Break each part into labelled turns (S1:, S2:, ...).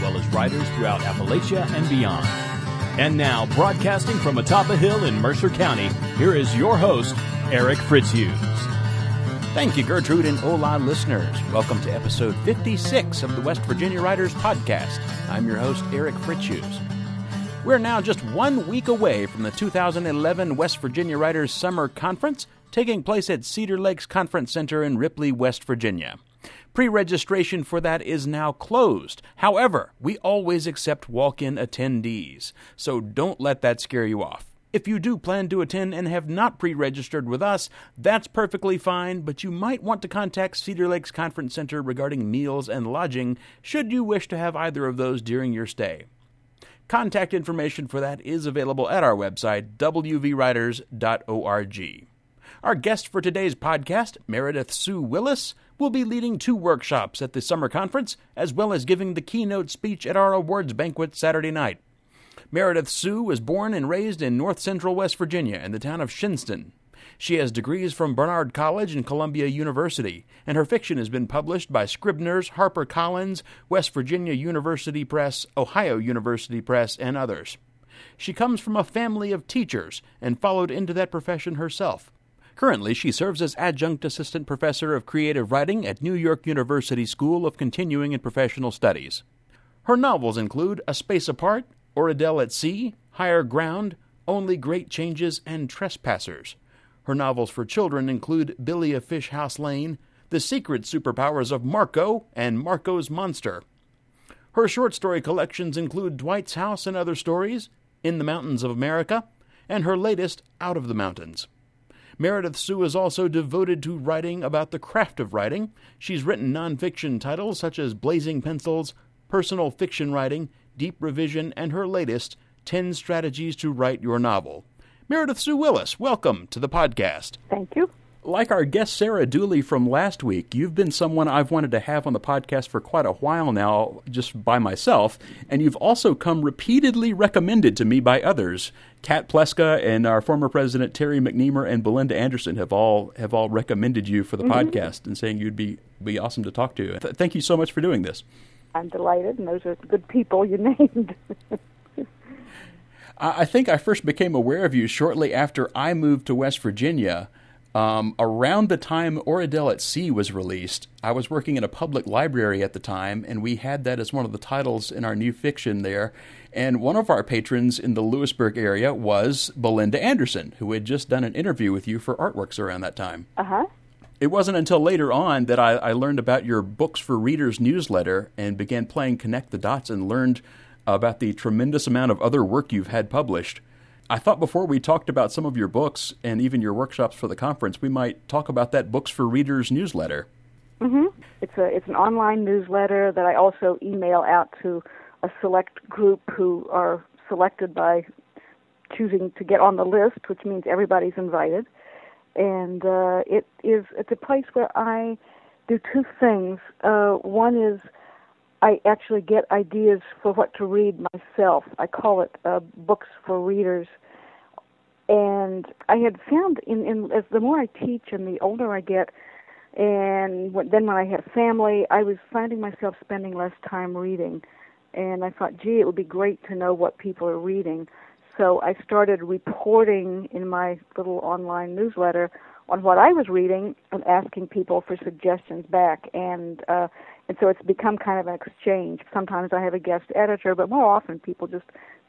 S1: well as writers throughout Appalachia and beyond. And now, broadcasting from atop a hill in Mercer County, here is your host, Eric Fritzius.
S2: Thank you, Gertrude and Hola listeners. Welcome to episode 56 of the West Virginia Writers Podcast. I'm your host, Eric Fritzius. We're now just one week away from the 2011 West Virginia Writers Summer Conference, taking place at Cedar Lakes Conference Center in Ripley, West Virginia. Pre registration for that is now closed. However, we always accept walk in attendees, so don't let that scare you off. If you do plan to attend and have not pre registered with us, that's perfectly fine, but you might want to contact Cedar Lakes Conference Center regarding meals and lodging should you wish to have either of those during your stay. Contact information for that is available at our website, wvwriters.org. Our guest for today's podcast, Meredith Sue Willis, will be leading two workshops at the summer conference, as well as giving the keynote speech at our awards banquet Saturday night. Meredith Sue was born and raised in north central West Virginia in the town of Shinnston. She has degrees from Barnard College and Columbia University, and her fiction has been published by Scribner's, HarperCollins, West Virginia University Press, Ohio University Press, and others. She comes from a family of teachers and followed into that profession herself. Currently, she serves as adjunct assistant professor of creative writing at New York University School of Continuing and Professional Studies. Her novels include A Space Apart, Oradell at Sea, Higher Ground, Only Great Changes, and Trespassers. Her novels for children include Billy of Fish House Lane, The Secret Superpowers of Marco, and Marco's Monster. Her short story collections include Dwight's House and Other Stories, In the Mountains of America, and her latest, Out of the Mountains. Meredith Sue is also devoted to writing about the craft of writing. She's written nonfiction titles such as Blazing Pencils, Personal Fiction Writing, Deep Revision, and her latest, 10 Strategies to Write Your Novel. Meredith Sue Willis, welcome to the podcast.
S3: Thank you.
S2: Like our guest Sarah Dooley from last week, you've been someone I've wanted to have on the podcast for quite a while now, just by myself, and you've also come repeatedly recommended to me by others. Cat Pleska and our former president Terry McNeamer and Belinda Anderson have all have all recommended you for the mm-hmm. podcast and saying you'd be be awesome to talk to. Th- thank you so much for doing this.
S3: I'm delighted, and those are good people you named.
S2: I think I first became aware of you shortly after I moved to West Virginia. Um, around the time Oradell at Sea was released, I was working in a public library at the time, and we had that as one of the titles in our new fiction there. And one of our patrons in the Lewisburg area was Belinda Anderson, who had just done an interview with you for Artworks around that time.
S3: Uh huh.
S2: It wasn't until later on that I, I, learned about your Books for Readers newsletter and began playing Connect the Dots and learned about the tremendous amount of other work you've had published. I thought before we talked about some of your books and even your workshops for the conference, we might talk about that Books for Readers newsletter.
S3: Mm-hmm. It's a it's an online newsletter that I also email out to a select group who are selected by choosing to get on the list, which means everybody's invited. And uh, it is it's a place where I do two things. Uh, one is I actually get ideas for what to read myself. I call it uh, books for readers. And I had found in, in as the more I teach and the older I get, and when, then when I had family, I was finding myself spending less time reading. And I thought, gee, it would be great to know what people are reading. So I started reporting in my little online newsletter on what I was reading and asking people for suggestions back. And uh, and so it's become kind of an exchange. Sometimes I have a guest editor, but more often people just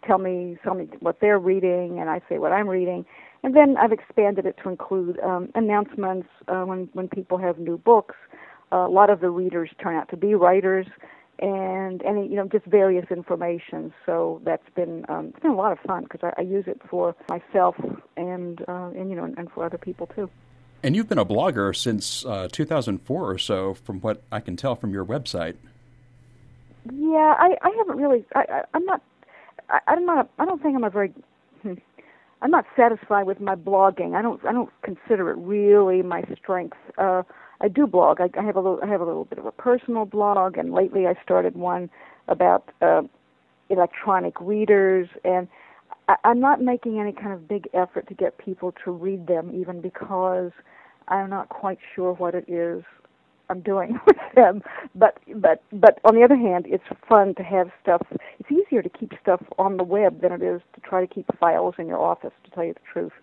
S3: tell me tell me what they're reading, and I say what I'm reading. And then I've expanded it to include um, announcements uh, when when people have new books. Uh, a lot of the readers turn out to be writers, and any you know just various information. So that's been um, it's been a lot of fun because I, I use it for myself and uh, and you know and, and for other people too.
S2: And you've been a blogger since uh, 2004 or so, from what I can tell from your website.
S3: Yeah, I I haven't really. I, I I'm not. I, I'm not. I don't think I'm a very. Hmm, I'm not satisfied with my blogging. I don't. I don't consider it really my strength. Uh, I do blog. I, I have a little. I have a little bit of a personal blog, and lately I started one about uh, electronic readers, and I, I'm not making any kind of big effort to get people to read them, even because I'm not quite sure what it is I'm doing with them. But but but on the other hand, it's fun to have stuff. It's easier to keep stuff on the web than it is to try to keep files in your office. To tell you the truth,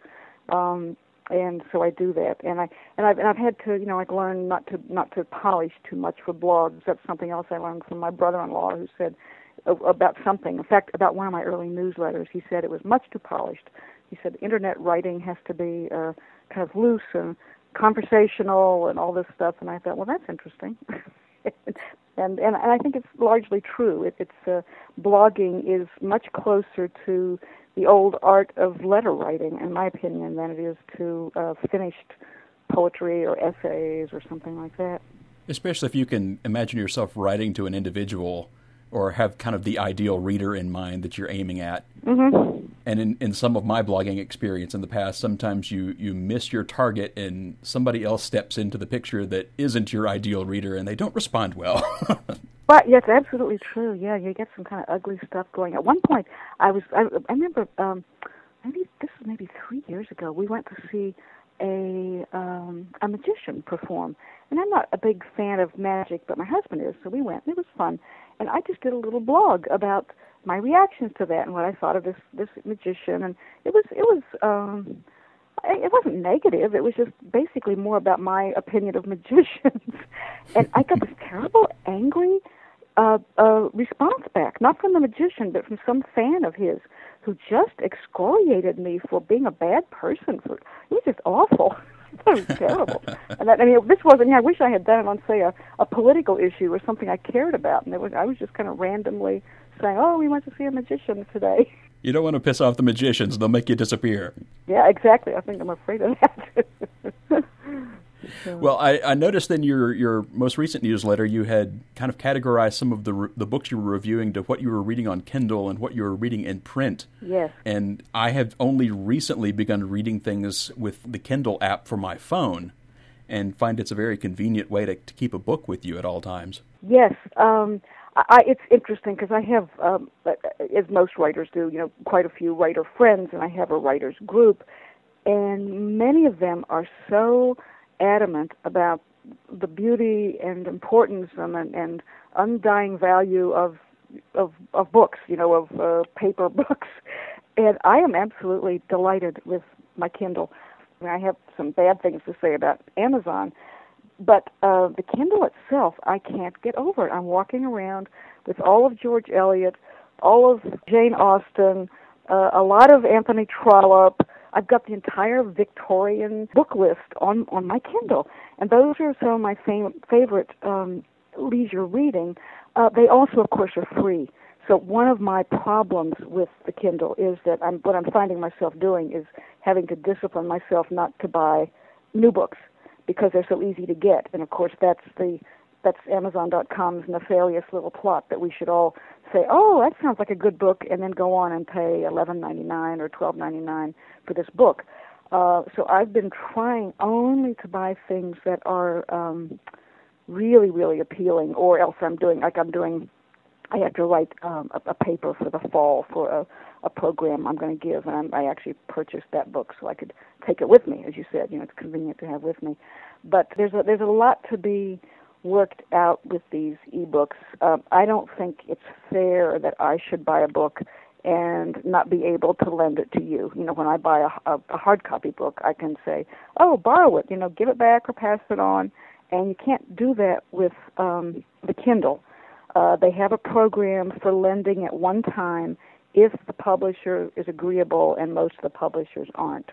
S3: um, and so I do that. And I and I've and I've had to you know like learn not to not to polish too much for blogs. That's something else I learned from my brother-in-law who said about something. In fact, about one of my early newsletters, he said it was much too polished. He said internet writing has to be uh, kind of loose and conversational and all this stuff. And I thought, well, that's interesting. and, and and I think it's largely true. It, it's uh, blogging is much closer to the old art of letter writing, in my opinion, than it is to uh, finished poetry or essays or something like that.
S2: Especially if you can imagine yourself writing to an individual or have kind of the ideal reader in mind that you're aiming at.
S3: Mm-hmm.
S2: And in, in some of my blogging experience in the past, sometimes you, you miss your target and somebody else steps into the picture that isn't your ideal reader and they don't respond well.
S3: But yes, absolutely true. Yeah, you get some kind of ugly stuff going. At one point, I was I, I remember um, maybe this was maybe three years ago. We went to see a um, a magician perform, and I'm not a big fan of magic, but my husband is, so we went. And it was fun, and I just did a little blog about my reactions to that and what I thought of this this magician, and it was it was um, it wasn't negative. It was just basically more about my opinion of magicians, and I got this terrible, angry uh, uh, response back, not from the magician, but from some fan of his who just excoriated me for being a bad person. For it was just awful. was terrible. and that, I mean, this wasn't. I wish I had done it on, say, a, a political issue or something I cared about, and it was. I was just kind of randomly saying, "Oh, we went to see a magician today."
S2: You don't want to piss off the magicians; they'll make you disappear.
S3: Yeah, exactly. I think I'm afraid of that.
S2: Well, I, I, noticed in your, your most recent newsletter you had kind of categorized some of the the books you were reviewing to what you were reading on Kindle and what you were reading in print.
S3: Yes.
S2: And I have only recently begun reading things with the Kindle app for my phone, and find it's a very convenient way to, to keep a book with you at all times.
S3: Yes. Um, I, it's interesting because I have, um, as most writers do, you know, quite a few writer friends, and I have a writers group, and many of them are so adamant about the beauty and importance and, and undying value of of of books, you know, of uh, paper books, and I am absolutely delighted with my Kindle. I, have some bad things to say about Amazon, but uh, the Kindle itself, I can't get over it. I'm walking around with all of George Eliot, all of Jane Austen, uh, a lot of Anthony Trollope, I've got the entire Victorian book list on on my Kindle, and those are some of my fam- favorite um, leisure reading. Uh, they also, of course, are free. So one of my problems with the Kindle is that I'm what I'm finding myself doing is having to discipline myself not to buy new books because they're so easy to get. And of course, that's the that's Amazon.com's nefarious little plot that we should all say, "Oh, that sounds like a good book," and then go on and pay eleven ninety nine or twelve ninety nine for this book. Uh, so I've been trying only to buy things that are um, really, really appealing, or else I'm doing like I'm doing. I have to write um, a, a paper for the fall for a, a program I'm going to give, and I'm, I actually purchased that book so I could take it with me. As you said, you know, it's convenient to have with me. But there's a, there's a lot to be worked out with these ebooks. Um, I don't think it's fair that I should buy a book and not be able to lend it to you. You know, when I buy a, a, a hard copy book, I can say, "Oh, borrow it," you know, give it back or pass it on, and you can't do that with um, the Kindle. Uh, they have a program for lending at one time if the publisher is agreeable, and most of the publishers aren't.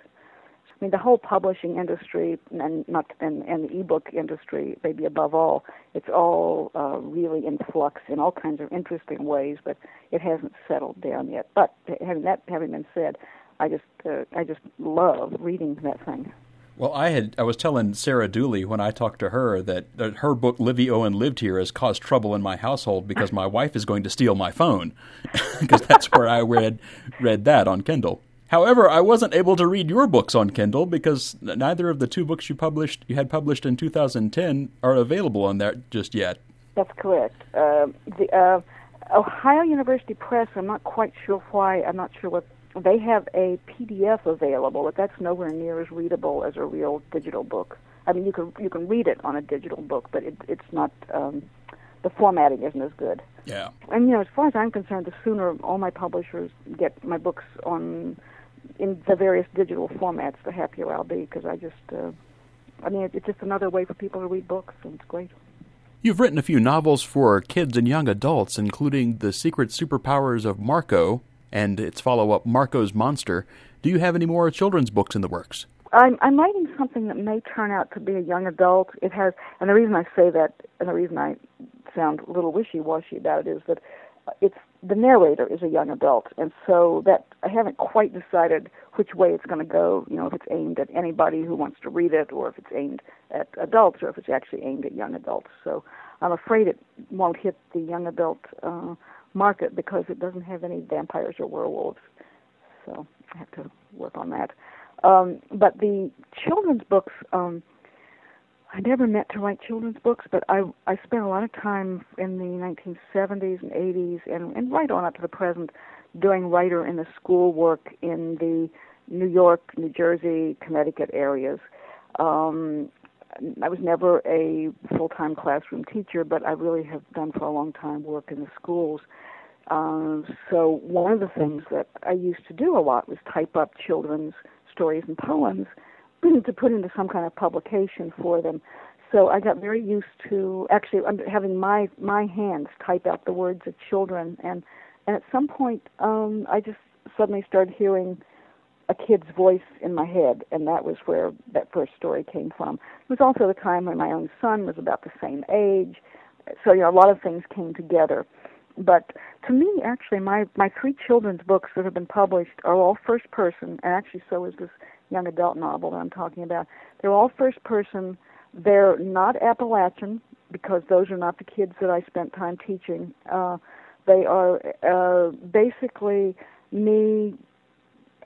S3: I mean, the whole publishing industry and not and, and the ebook industry, maybe above all, it's all uh, really in flux in all kinds of interesting ways, but it hasn't settled down yet. But having that having been said, I just uh, I just love reading that thing.
S2: Well, I had I was telling Sarah Dooley when I talked to her that, that her book Livvie Owen lived here has caused trouble in my household because my wife is going to steal my phone because that's where I read read that on Kindle. However, I wasn't able to read your books on Kindle because neither of the two books you published you had published in 2010 are available on there just yet.
S3: That's correct. Uh, the uh, Ohio University Press. I'm not quite sure why. I'm not sure what they have a PDF available, but that's nowhere near as readable as a real digital book. I mean, you can you can read it on a digital book, but it, it's not. Um, the formatting isn't as good.
S2: Yeah.
S3: And you know, as far as I'm concerned, the sooner all my publishers get my books on in the various digital formats, the happier I'll be. Because I just, uh, I mean, it's just another way for people to read books, and it's great.
S2: You've written a few novels for kids and young adults, including The Secret Superpowers of Marco, and its follow up, Marco's Monster. Do you have any more children's books in the works?
S3: I'm, I'm writing something that may turn out to be a young adult. It has, and the reason I say that, and the reason I sound a little wishy-washy about it, is that it's the narrator is a young adult, and so that I haven't quite decided which way it's going to go. You know, if it's aimed at anybody who wants to read it, or if it's aimed at adults, or if it's actually aimed at young adults. So I'm afraid it won't hit the young adult uh, market because it doesn't have any vampires or werewolves. So I have to work on that. Um, but the children's books, um, I never meant to write children's books, but I I spent a lot of time in the 1970s and 80s and, and right on up to the present doing writer in the school work in the New York, New Jersey, Connecticut areas. Um, I was never a full-time classroom teacher, but I really have done for a long time work in the schools. Um, so one of the things that I used to do a lot was type up children's stories and poems to put into some kind of publication for them. So I got very used to actually having my my hands type out the words of children, and and at some point um, I just suddenly started hearing a kid's voice in my head, and that was where that first story came from. It was also the time when my own son was about the same age, so you know a lot of things came together. But to me, actually, my my three children's books that have been published are all first person, and actually, so is this young adult novel that I'm talking about. They're all first person. They're not Appalachian because those are not the kids that I spent time teaching. Uh, they are uh, basically me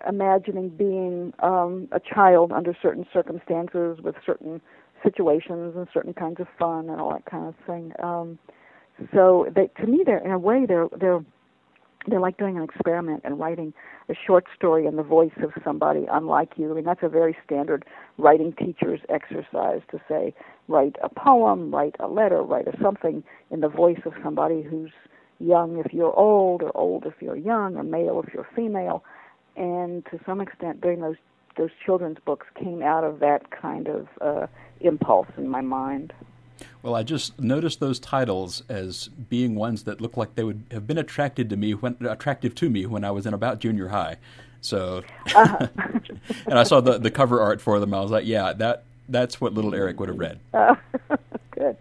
S3: imagining being um, a child under certain circumstances with certain situations and certain kinds of fun and all that kind of thing. Um, so they, to me, they're in a way they're they're they're like doing an experiment and writing a short story in the voice of somebody unlike you. I mean, that's a very standard writing teacher's exercise to say, write a poem, write a letter, write a something in the voice of somebody who's young if you're old, or old if you're young, or male if you're female. And to some extent, doing those those children's books came out of that kind of uh, impulse in my mind.
S2: Well, I just noticed those titles as being ones that look like they would have been attracted to me when attractive to me when I was in about junior high. So, uh-huh. and I saw the the cover art for them. I was like, yeah, that that's what little Eric would have read.
S3: Uh, good.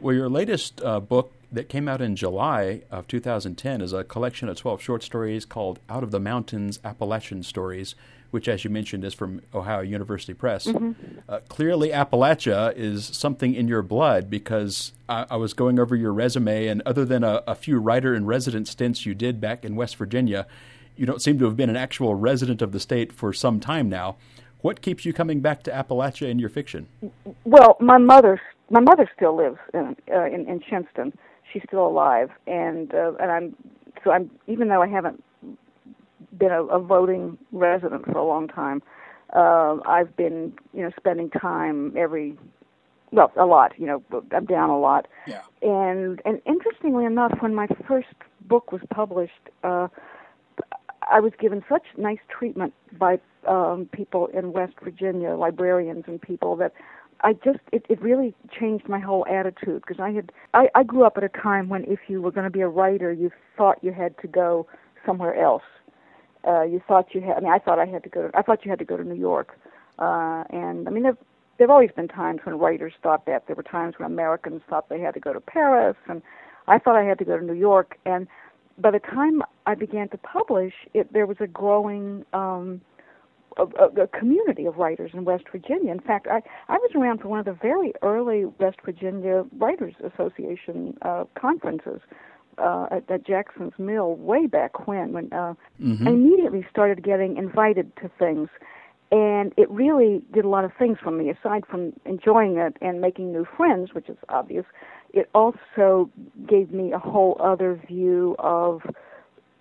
S2: well, your latest uh, book that came out in July of 2010 is a collection of 12 short stories called Out of the Mountains Appalachian Stories which, as you mentioned, is from Ohio University Press. Mm-hmm. Uh, clearly, Appalachia is something in your blood because I, I was going over your resume, and other than a, a few writer in residence stints you did back in West Virginia, you don't seem to have been an actual resident of the state for some time now. What keeps you coming back to Appalachia in your fiction?
S3: Well, my mother, my mother still lives in uh, in, in. She's still alive, and uh, and I'm so I'm even though I haven't been a, a voting resident for a long time. Uh, I've been, you know, spending time every, well, a lot. You know, I'm down a lot.
S2: Yeah.
S3: And and interestingly enough, when my first book was published, uh, I was given such nice treatment by um, people in West Virginia, librarians and people that I just it, it really changed my whole attitude because I had I, I grew up at a time when if you were going to be a writer, you thought you had to go somewhere else uh, you thought you had. I mean, I thought I had to go. To, I thought you had to go to New York, uh, and I mean, there there've always been times when writers thought that. There were times when Americans thought they had to go to Paris, and I thought I had to go to New York. And by the time I began to publish, it there was a growing um, a, a, community of writers in West Virginia. In fact, I, I was around for one of the very early West Virginia Writers Association uh, conferences uh, at, at Jackson's Mill way back when. When uh, mm-hmm. I immediately started getting invited to things, and it really did a lot of things for me. Aside from enjoying it and making new friends, which is obvious, it also gave me a whole other view of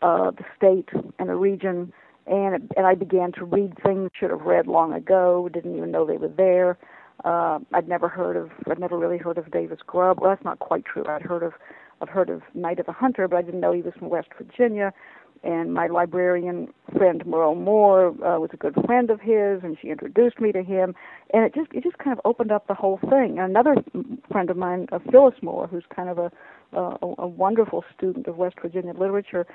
S3: uh, the state and the region and and I began to read things I should have read long ago. Didn't even know they were there. Uh, I'd never heard of. I'd never really heard of Davis Grubb. Well, that's not quite true. I'd heard of. I've heard of Night of the Hunter, but I didn't know he was from West Virginia. And my librarian friend Merle Moore uh, was a good friend of his, and she introduced me to him. And it just it just kind of opened up the whole thing. And another friend of mine, uh, Phyllis Moore, who's kind of a, uh, a a wonderful student of West Virginia literature,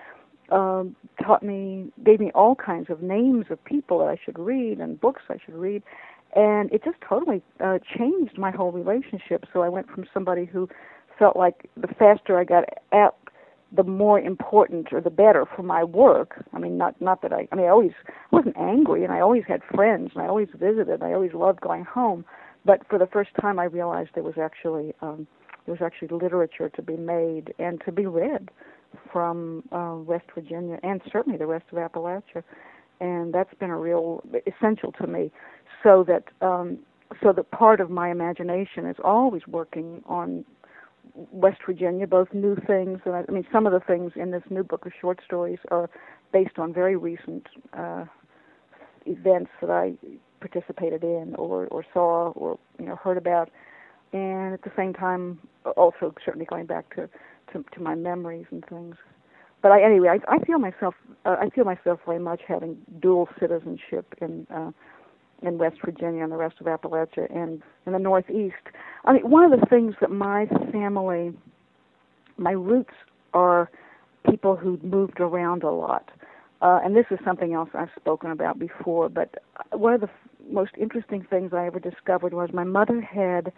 S3: um, taught me, gave me all kinds of names of people that I should read and books I should read, and it just totally uh, changed my whole relationship. So I went from somebody who felt like the faster I got at, the more important or the better for my work. I mean, not not that I. I mean, I always wasn't angry, and I always had friends, and I always visited. And I always loved going home, but for the first time, I realized there was actually um, there was actually literature to be made and to be read from uh, West Virginia and certainly the rest of Appalachia, and that's been a real essential to me. So that um, so that part of my imagination is always working on West Virginia, both new things and I, I mean some of the things in this new book of short stories are based on very recent uh, events that I participated in or or saw or you know heard about, and at the same time also certainly going back to to, to my memories and things. But I, anyway, I, I feel myself uh, I feel myself very much having dual citizenship in uh, in West Virginia and the rest of Appalachia and in the Northeast. I mean, one of the things that my family, my roots are people who moved around a lot. Uh, and this is something else I've spoken about before, but one of the f- most interesting things I ever discovered was my mother had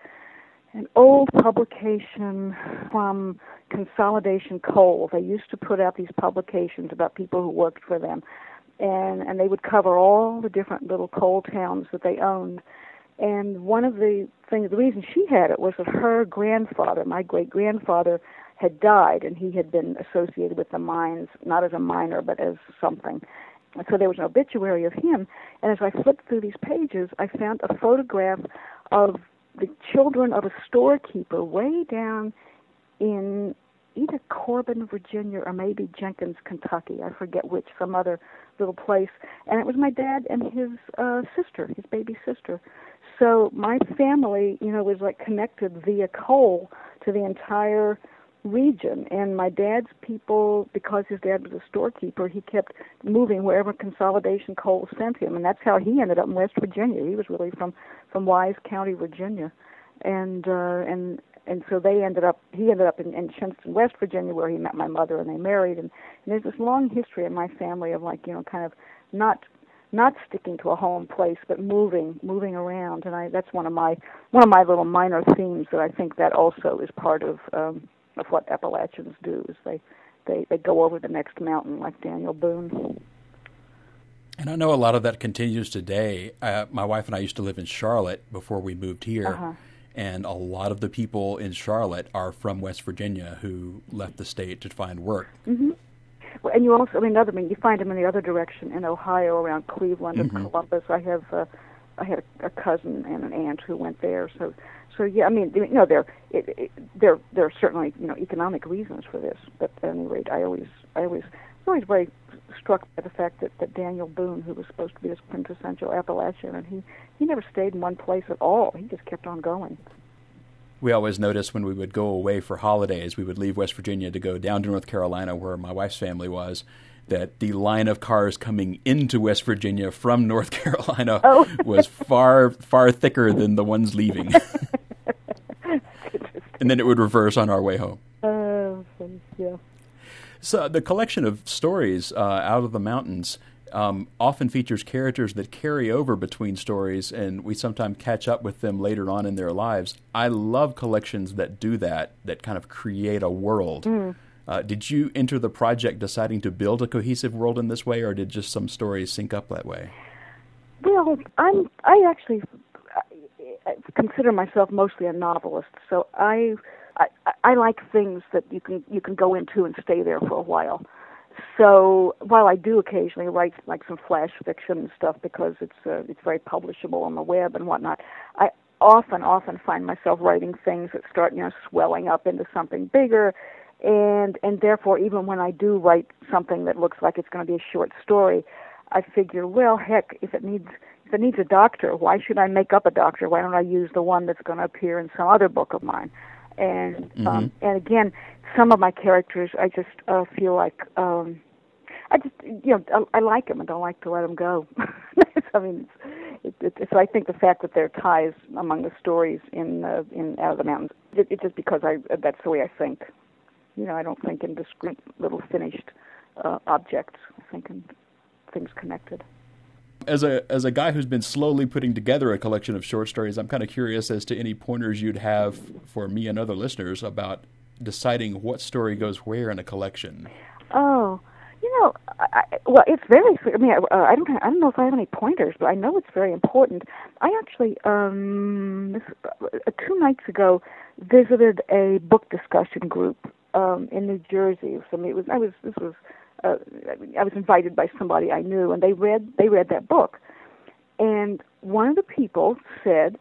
S3: an old publication from Consolidation Coal. They used to put out these publications about people who worked for them, and and they would cover all the different little coal towns that they owned. And one of the things, the reason she had it was that her grandfather, my great grandfather, had died, and he had been associated with the mines, not as a miner, but as something. And so there was an obituary of him. And as I flipped through these pages, I found a photograph of the children of a storekeeper way down in either Corbin, Virginia, or maybe Jenkins, Kentucky. I forget which, some other little place. And it was my dad and his uh, sister, his baby sister. So my family, you know, was like connected via coal to the entire region. And my dad's people, because his dad was a storekeeper, he kept moving wherever Consolidation Coal sent him, and that's how he ended up in West Virginia. He was really from from Wise County, Virginia, and uh, and and so they ended up he ended up in, in Shinnston, West Virginia, where he met my mother, and they married. And, and there's this long history in my family of like you know kind of not not sticking to a home place but moving moving around and i that's one of my one of my little minor themes that i think that also is part of um of what Appalachians do is they they they go over the next mountain like Daniel Boone.
S2: And I know a lot of that continues today. Uh, my wife and I used to live in Charlotte before we moved here. Uh-huh. And a lot of the people in Charlotte are from West Virginia who left the state to find work.
S3: Mm-hmm. Well, and you also, I mean, other, I mean, you find them in the other direction in Ohio, around Cleveland and mm-hmm. Columbus. I have, uh, I had a, a cousin and an aunt who went there. So so yeah, I mean, you know, there it, it, there there are certainly you know economic reasons for this, but at any rate, I always I always was always very struck by the fact that, that Daniel Boone, who was supposed to be this quintessential Appalachian, and he he never stayed in one place at all. He just kept on going.
S2: We always noticed when we would go away for holidays, we would leave West Virginia to go down to North Carolina, where my wife's family was, that the line of cars coming into West Virginia from North Carolina oh. was far far thicker than the ones leaving. and then it would reverse on our way home.
S3: Uh, yeah.
S2: So the collection of stories uh, out of the mountains um, often features characters that carry over between stories, and we sometimes catch up with them later on in their lives. I love collections that do that, that kind of create a world. Mm. Uh, did you enter the project deciding to build a cohesive world in this way, or did just some stories sync up that way?
S3: Well, I'm. I actually consider myself mostly a novelist, so I, I I like things that you can you can go into and stay there for a while. So while I do occasionally write like some flash fiction and stuff because it's uh, it's very publishable on the web and whatnot, I often often find myself writing things that start you know swelling up into something bigger, and and therefore even when I do write something that looks like it's going to be a short story, I figure well heck if it needs if it needs a doctor, why should I make up a doctor? Why don't I use the one that's going to appear in some other book of mine? And um, mm-hmm. um, and again, some of my characters, I just uh, feel like um, I just you know I, I like them and don't like to let them go. I mean, it's, it, it, so I think the fact that there are ties among the stories in uh, in Out of the Mountains, it, it's just because I that's the way I think. You know, I don't think in discrete little finished uh, objects. I think in things connected
S2: as a as a guy who's been slowly putting together a collection of short stories, I'm kind of curious as to any pointers you'd have for me and other listeners about deciding what story goes where in a collection.
S3: Oh, you know, I, well, it's very. I mean, I, uh, I don't. I don't know if I have any pointers, but I know it's very important. I actually, um, this, uh, two nights ago, visited a book discussion group um, in New Jersey. So I mean, it was. I was. This was uh, I was invited by somebody I knew, and they read they read that book, and one of the people said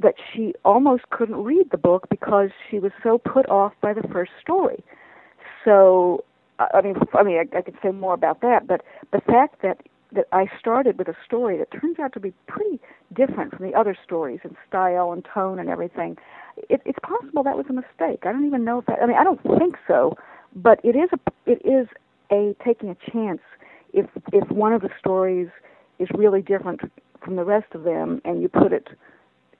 S3: that she almost couldn't read the book because she was so put off by the first story. So, I mean, I mean, I, I could say more about that, but the fact that that I started with a story that turns out to be pretty different from the other stories in style and tone and everything, it, it's possible that was a mistake. I don't even know if that. I mean, I don't think so, but it is a it is a taking a chance if if one of the stories is really different from the rest of them and you put it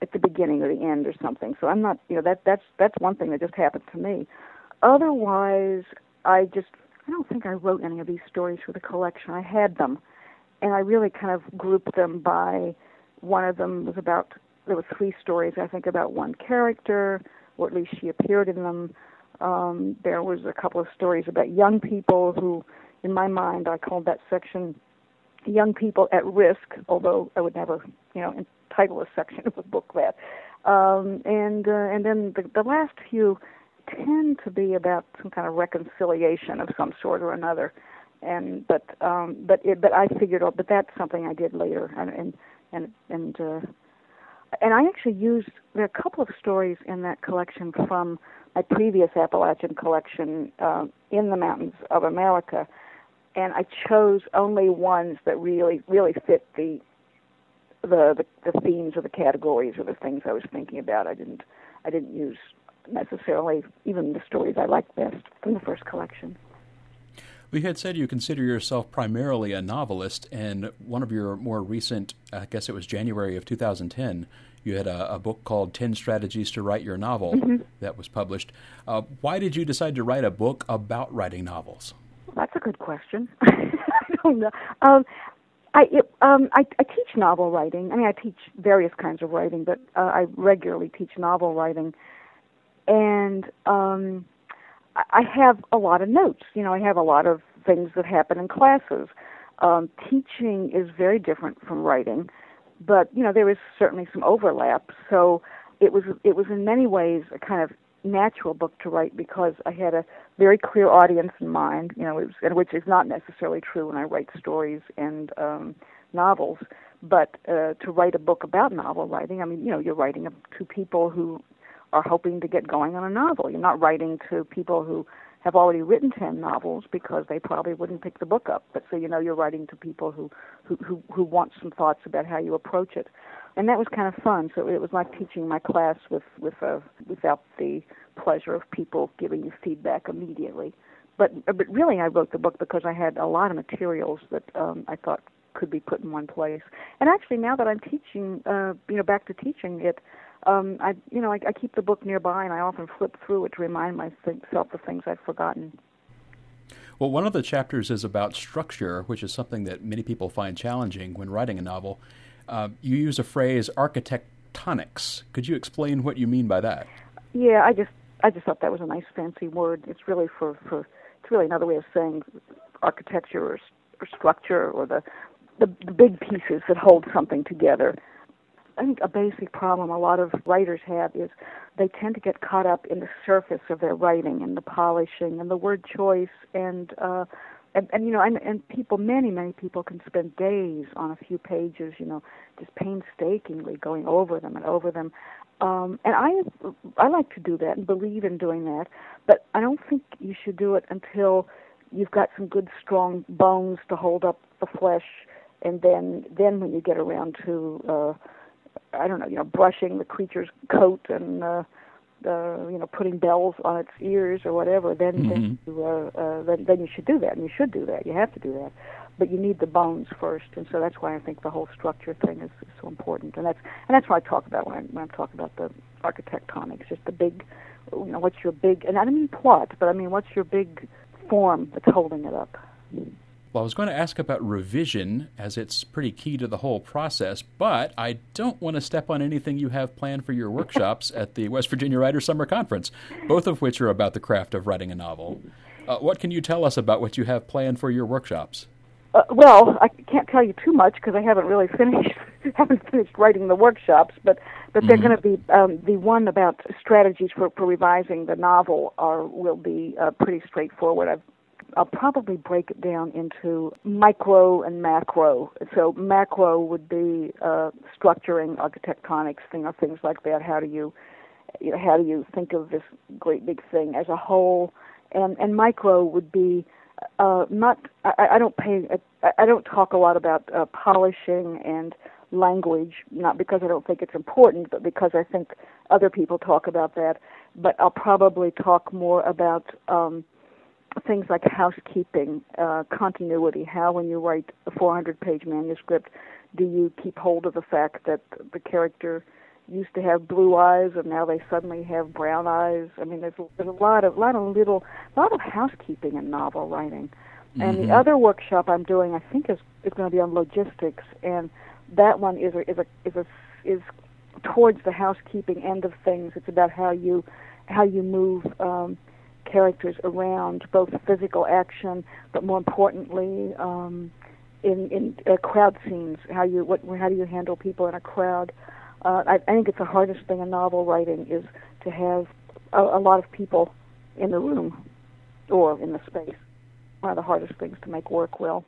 S3: at the beginning or the end or something. So I'm not, you know, that that's that's one thing that just happened to me. Otherwise, I just I don't think I wrote any of these stories for the collection. I had them, and I really kind of grouped them by one of them was about there were three stories I think about one character, or at least she appeared in them. Um, there was a couple of stories about young people who, in my mind, I called that section "Young People at Risk," although I would never, you know, entitle a section of a book that. Um, and uh, and then the, the last few tend to be about some kind of reconciliation of some sort or another. And but um, but it, but I figured, oh, but that's something I did later, and and and and, uh, and I actually used there are a couple of stories in that collection from my previous Appalachian collection uh, in the mountains of America, and I chose only ones that really really fit the the, the the themes or the categories or the things I was thinking about. I didn't I didn't use necessarily even the stories I liked best from the first collection.
S2: We had said you consider yourself primarily a novelist, and one of your more recent, I guess it was January of 2010, you had a, a book called 10 Strategies to Write Your Novel mm-hmm. that was published. Uh, why did you decide to write a book about writing novels?
S3: that's a good question. I don't know. Um, I, it, um, I I teach novel writing. I mean, I teach various kinds of writing, but uh, I regularly teach novel writing, and um, I have a lot of notes. You know, I have a lot of things that happen in classes. Um, teaching is very different from writing but you know there is certainly some overlap. So it was it was in many ways a kind of natural book to write because I had a very clear audience in mind. You know, was, which is not necessarily true when I write stories and um, novels. But uh, to write a book about novel writing, I mean, you know, you're writing to people who are hoping to get going on a novel. You're not writing to people who have already written 10 novels because they probably wouldn't pick the book up. But so you know you're writing to people who, who, who, who want some thoughts about how you approach it. And that was kind of fun. So it was like teaching my class with, with a, without the pleasure of people giving you feedback immediately. But, but really, I wrote the book because I had a lot of materials that um, I thought could be put in one place. And actually, now that I'm teaching, uh, you know, back to teaching it, um, I you know I, I keep the book nearby and I often flip through it to remind myself of things I've forgotten.
S2: Well, one of the chapters is about structure, which is something that many people find challenging when writing a novel. Uh, you use a phrase architectonics. Could you explain what you mean by that?
S3: Yeah, I just I just thought that was a nice fancy word. It's really for for it's really another way of saying architecture or, or structure or the the, the big pieces that hold something together. I think a basic problem a lot of writers have is they tend to get caught up in the surface of their writing and the polishing and the word choice and uh and, and you know and, and people many many people can spend days on a few pages you know just painstakingly going over them and over them. Um and i i like to do that and believe in doing that but i don't think you should do it until you've got some good strong bones to hold up the flesh and then then when you get around to uh I don't know, you know, brushing the creature's coat and uh, uh, you know, putting bells on its ears or whatever, then mm-hmm. then, you, uh, uh, then then you should do that, and you should do that. You have to do that, but you need the bones first, and so that's why I think the whole structure thing is, is so important, and that's and that's what I talk about when, I'm, when I'm talking about the architectonics, just the big, you know, what's your big, and I don't mean plot, but I mean what's your big form that's holding it up.
S2: Well, I was going to ask about revision, as it's pretty key to the whole process, but I don't want to step on anything you have planned for your workshops at the West Virginia Writers Summer Conference, both of which are about the craft of writing a novel. Uh, what can you tell us about what you have planned for your workshops?
S3: Uh, well, I can't tell you too much because I haven't really finished haven't finished writing the workshops, but but they're mm-hmm. going to be um, the one about strategies for, for revising the novel are will be uh, pretty straightforward. I've I'll probably break it down into micro and macro. So macro would be uh, structuring architectonics, thing or things like that. How do you, you know, how do you think of this great big thing as a whole? And and micro would be uh, not. I, I don't pay. I, I don't talk a lot about uh, polishing and language, not because I don't think it's important, but because I think other people talk about that. But I'll probably talk more about um, things like housekeeping, uh, continuity. How, when you write a 400 page manuscript, do you keep hold of the fact that the character used to have blue eyes and now they suddenly have brown eyes? I mean, there's, there's a lot of lot of little lot of housekeeping in novel writing. Mm-hmm. And the mm-hmm. other workshop I'm doing, I think, is is going to be on logistics, and that one is a, is a is a is towards the housekeeping end of things. It's about how you how you move um, characters around both physical action, but more importantly, um, in in uh, crowd scenes. How you what how do you handle people in a crowd? Uh, I, I think it's the hardest thing in novel writing is to have a, a lot of people in the room or in the space. One of the hardest things to make work well.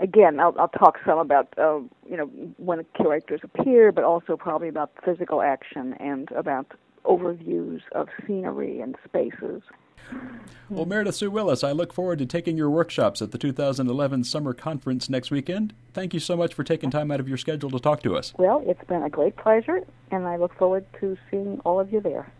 S3: Again, I'll, I'll talk some about uh, you know when characters appear, but also probably about physical action and about overviews of scenery and spaces. Hmm.
S2: Well, Meredith Sue Willis, I look forward to taking your workshops at the 2011 Summer Conference next weekend. Thank you so much for taking time out of your schedule to talk to us.
S3: Well, it's been a great pleasure, and I look forward to seeing all of you there.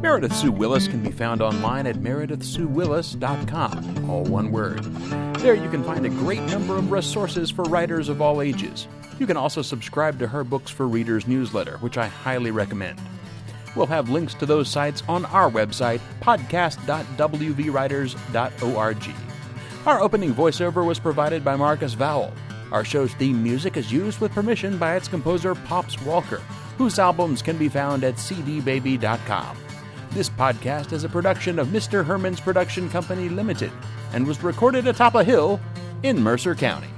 S2: Meredith Sue Willis can be found online at meredithsuewillis.com, all one word. There you can find a great number of resources for writers of all ages. You can also subscribe to her Books for Readers newsletter, which I highly recommend. We'll have links to those sites on our website, podcast.wvwriters.org. Our opening voiceover was provided by Marcus Vowell. Our show's theme music is used with permission by its composer Pops Walker, whose albums can be found at cdbaby.com. This podcast is a production of Mr. Herman's Production Company Limited and was recorded atop a hill in Mercer County.